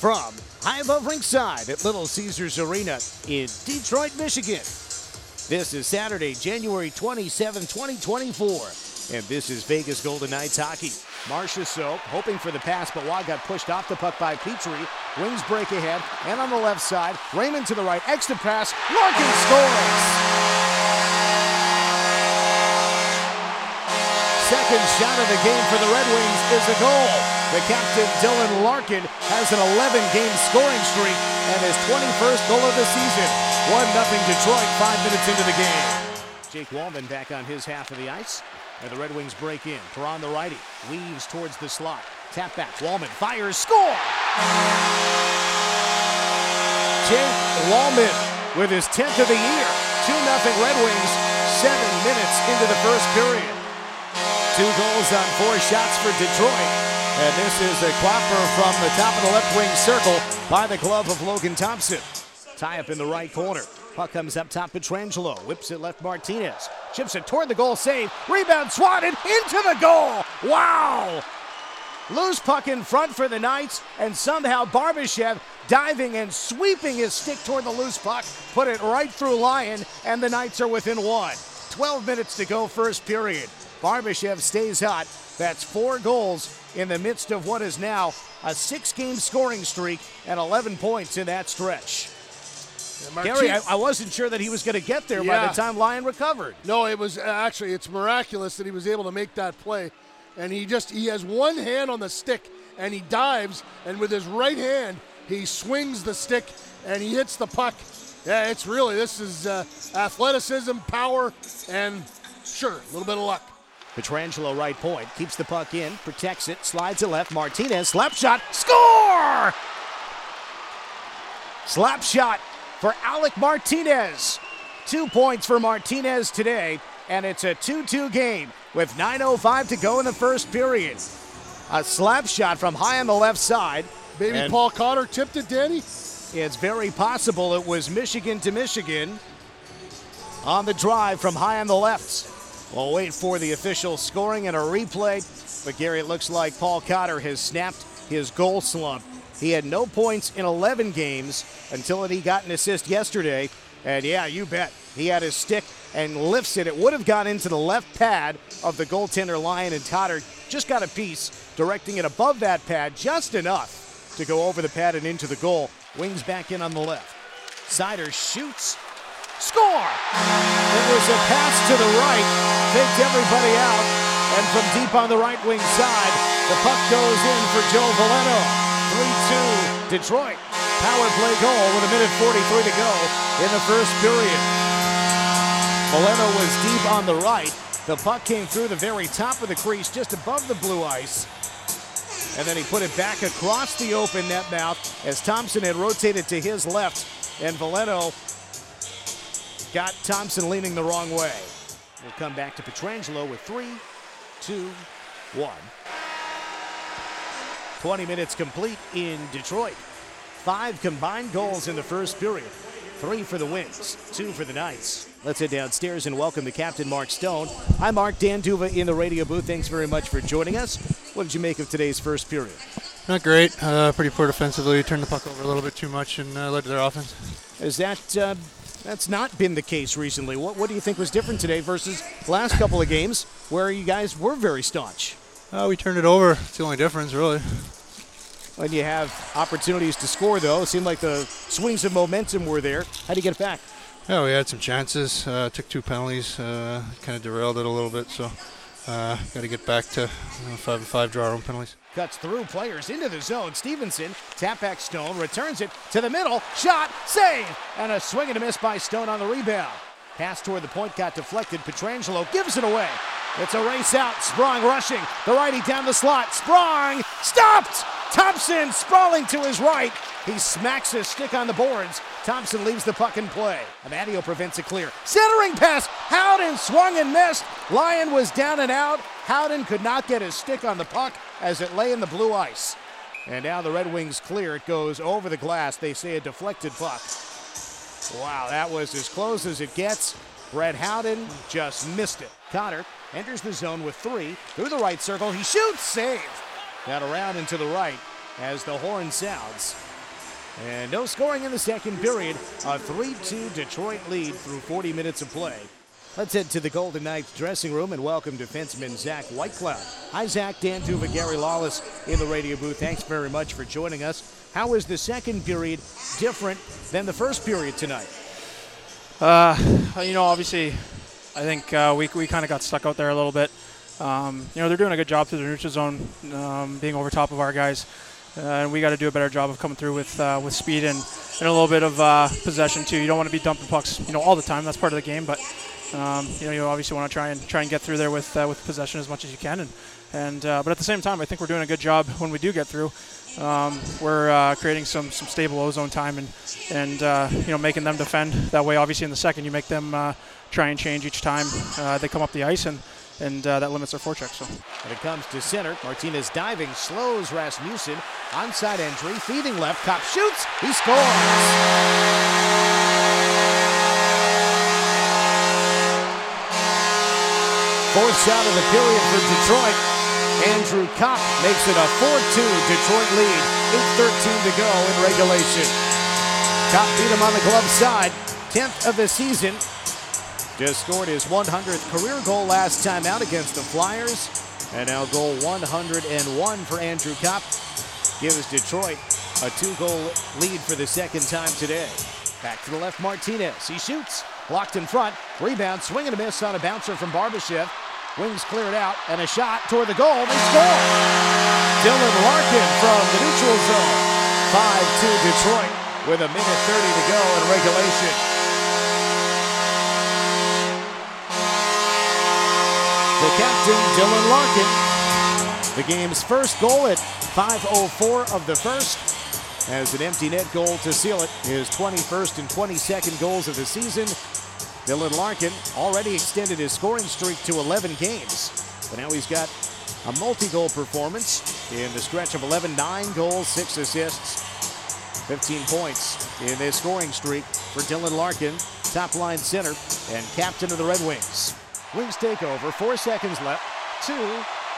from high above ringside at Little Caesars Arena in Detroit, Michigan. This is Saturday, January 27, 2024, and this is Vegas Golden Knights hockey. Marchessault hoping for the pass, but Waugh got pushed off the puck by Petry. Wings break ahead, and on the left side, Raymond to the right, extra pass, Larkin scores! Second shot of the game for the Red Wings is a goal. The captain, Dylan Larkin, has an 11-game scoring streak and his 21st goal of the season. 1-0 Detroit, five minutes into the game. Jake Walman back on his half of the ice. And the Red Wings break in. Perron the righty. Weaves towards the slot. Tap back. Walman fires. Score! Jake Walman with his 10th of the year. 2-0 Red Wings. Seven minutes into the first period. Two goals on four shots for Detroit. And this is a clopper from the top of the left wing circle by the glove of Logan Thompson. Tie up in the right corner. Puck comes up top, Pietrangelo. Whips it left Martinez. Chips it toward the goal, save. Rebound swatted into the goal. Wow! Loose puck in front for the Knights, and somehow Barbashev diving and sweeping his stick toward the loose puck, put it right through Lyon, and the Knights are within one. 12 minutes to go, first period. Barbashev stays hot. That's four goals in the midst of what is now a six game scoring streak and 11 points in that stretch. Gary, I, I, wasn't sure that he was going to get there yeah. by the time Lyon recovered. No, it was actually it's miraculous that he was able to make that play, and he just he has one hand on the stick and he dives, and with his right hand he swings the stick and he hits the puck. Yeah, it's really this is uh, athleticism, power, and sure a little bit of luck. Pietrangelo right point, keeps the puck in, protects it, slides it left. Martinez, slap shot, score! Slap shot for Alec Martinez. Two points for Martinez today, and it's a 2 2 game with 9.05 to go in the first period. A slap shot from high on the left side. Maybe Paul Cotter tipped it, Danny? It's very possible it was Michigan to Michigan on the drive from high on the left. We'll wait for the official scoring and a replay. But Gary, it looks like Paul Cotter has snapped his goal slump. He had no points in 11 games until he got an assist yesterday. And yeah, you bet. He had his stick and lifts it. It would have gone into the left pad of the goaltender Lyon and Cotter just got a piece, directing it above that pad just enough to go over the pad and into the goal. Wings back in on the left. Seider shoots Score! It was a pass to the right, faked everybody out, and from deep on the right wing side, the puck goes in for Joe Veleno. 3 2 Detroit. Power play goal with a minute 43 to go in the first period. Veleno was deep on the right. The puck came through the very top of the crease, just above the blue ice. And then he put it back across the open net mouth as Thompson had rotated to his left. And Veleno got Thompson leaning the wrong way. We'll come back to Pietrangelo with three, two, one. 20 minutes complete in Detroit. Five combined goals in the first period. Three for the Wings, two for the Knights. Let's head downstairs and welcome the captain, Mark Stone. Hi, Mark. Dan D'Uva in the radio booth. Thanks very much for joining us. What did you make of today's first period? Not great. Uh, pretty poor defensively. Turned the puck over a little bit too much and uh, led to their offense. Is that uh, that's not been the case recently. What, what do you think was different today versus last couple of games where you guys were very staunch? Uh, we turned it over. It's the only difference, really. When you have opportunities to score, though, it seemed like the swings of momentum were there. How do you get it back? Yeah, we had some chances. Uh, took two penalties. Uh, kind of derailed it a little bit. So, uh, got to get back to five and five draw room penalties. Cuts through players into the zone. Stevenson, tap back Stone, returns it to the middle. Shot, save, and a swing and a miss by Stone on the rebound. Pass toward the point got deflected. Pietrangelo gives it away. It's a race out. Sprong rushing. The righty down the slot. Sprong stopped. Thompson sprawling to his right. He smacks his stick on the boards. Thompson leaves the puck in play. Amadio prevents a clear. Centering pass. Howden swung and missed. Lyon was down and out. Howden could not get his stick on the puck as it lay in the blue ice. And now the Red Wings clear. It goes over the glass. They say a deflected puck. Wow, that was as close as it gets. Brett Howden just missed it. Cotter enters the zone with three. Through the right circle. He shoots. Save. Got around and to the right as the horn sounds. And no scoring in the second period. A 3 2 Detroit lead through 40 minutes of play. Let's head to the Golden Knights dressing room and welcome defenseman Zach Whitecloud. Hi, Zach. Dan D'Uva, Gary Lawless in the radio booth. Thanks very much for joining us. How is the second period different than the first period tonight? Uh, you know, obviously, I think uh, we, we kind of got stuck out there a little bit. Um, you know, they're doing a good job through the neutral zone, um, being over top of our guys. Uh, and we got to do a better job of coming through with uh, with speed and, and a little bit of uh, possession too. You don't want to be dumping pucks, you know, all the time. That's part of the game. But um, you know, you obviously want to try and try and get through there with uh, with possession as much as you can. And and uh, but at the same time, I think we're doing a good job when we do get through. Um, we're uh, creating some some stable ozone time and and you know making them defend that way. Obviously, in the second, you make them try and change each time they come up the ice and and uh, that limits their forecheck. So when it comes to center, Martinez diving slows Rasmussen onside entry, feeding left, Copp shoots, he scores. Fourth shot of the period for Detroit. Andrew Copp makes it a 4-2 Detroit lead. 8.13 to go in regulation. Copp beat him on the glove side. 10th of the season. Just scored his 100th career goal last time out against the Flyers. And now goal 101 for Andrew Copp gives Detroit a two-goal lead for the second time today. Back to the left, Martinez. He shoots. Blocked in front. Rebound, swing and a miss on a bouncer from Barbashev. Wings cleared out, and a shot toward the goal. They score! Dylan Larkin from the neutral zone. 5-2 Detroit with a minute 30 to go in regulation. the captain, Dylan Larkin. The game's first goal at 5.04 of the first as an empty net goal to seal it. His 21st and 22nd goals of the season. Dylan Larkin already extended his scoring streak to 11 games. But now he's got a multi-goal performance in the stretch of 11, 9 goals, 6 assists, 15 points in this scoring streak for Dylan Larkin, top line center and captain of the Red Wings. Wings take over. Four seconds left. Two,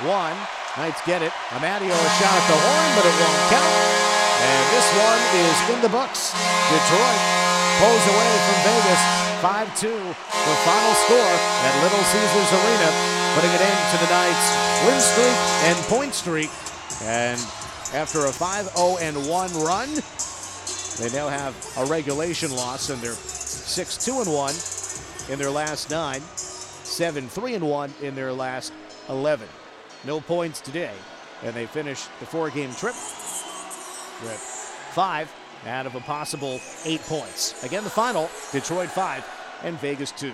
one. Knights get it. Amadio a shot at the horn, but it won't count. And this one is in the books. Detroit pulls away from Vegas. 5-2, the final score at Little Caesars Arena, putting an end to the Knights' win streak and point streak. And after a 5-0-1 run, they now have a regulation loss, and they're 6-2-1 in their last nine. 7 3 and 1 in their last 11. No points today, and they finish the four game trip with five out of a possible eight points. Again, the final Detroit 5 and Vegas 2.